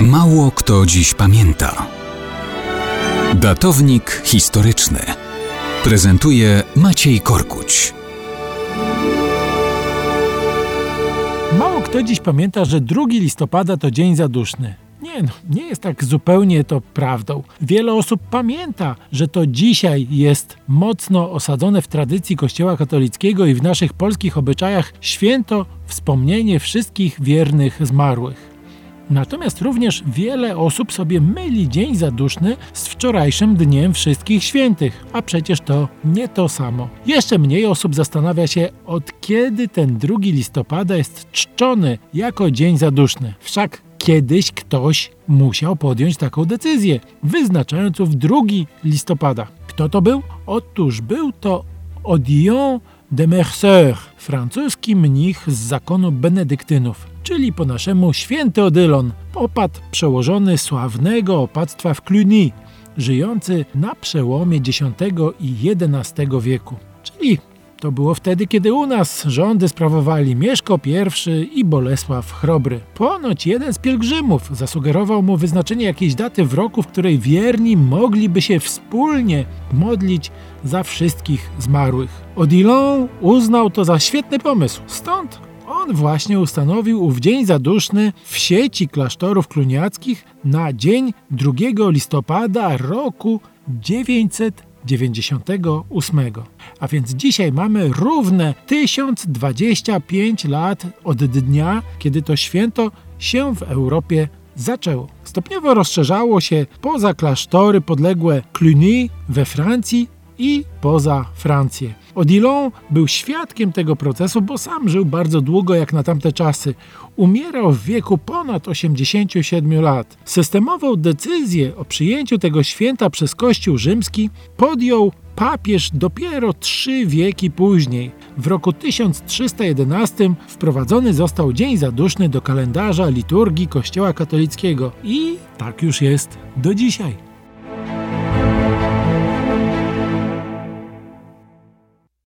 Mało kto dziś pamięta. Datownik historyczny prezentuje Maciej Korkuć. Mało kto dziś pamięta, że 2 listopada to dzień zaduszny. Nie, no, nie jest tak zupełnie to prawdą. Wiele osób pamięta, że to dzisiaj jest mocno osadzone w tradycji Kościoła katolickiego i w naszych polskich obyczajach święto wspomnienie wszystkich wiernych zmarłych. Natomiast również wiele osób sobie myli Dzień Zaduszny z wczorajszym Dniem Wszystkich Świętych, a przecież to nie to samo. Jeszcze mniej osób zastanawia się, od kiedy ten 2 listopada jest czczony jako Dzień Zaduszny. Wszak kiedyś ktoś musiał podjąć taką decyzję, wyznaczając w 2 listopada. Kto to był? Otóż był to Odillon de Mercer, francuski mnich z zakonu benedyktynów, czyli po naszemu święty Odylon, opat przełożony sławnego opactwa w Cluny, żyjący na przełomie X i XI wieku, czyli to było wtedy, kiedy u nas rządy sprawowali Mieszko I i Bolesław Chrobry. Ponoć jeden z pielgrzymów zasugerował mu wyznaczenie jakiejś daty w roku, w której wierni mogliby się wspólnie modlić za wszystkich zmarłych. Odilon uznał to za świetny pomysł. Stąd on właśnie ustanowił ów dzień zaduszny w sieci klasztorów kluniackich na dzień 2 listopada roku 900 98. A więc dzisiaj mamy równe 1025 lat od dnia, kiedy to święto się w Europie zaczęło. Stopniowo rozszerzało się poza klasztory podległe Cluny we Francji i poza Francję. Odilon był świadkiem tego procesu, bo sam żył bardzo długo jak na tamte czasy. Umierał w wieku ponad 87 lat. Systemową decyzję o przyjęciu tego święta przez Kościół rzymski podjął papież dopiero trzy wieki później. W roku 1311 wprowadzony został Dzień Zaduszny do kalendarza liturgii Kościoła katolickiego i tak już jest do dzisiaj.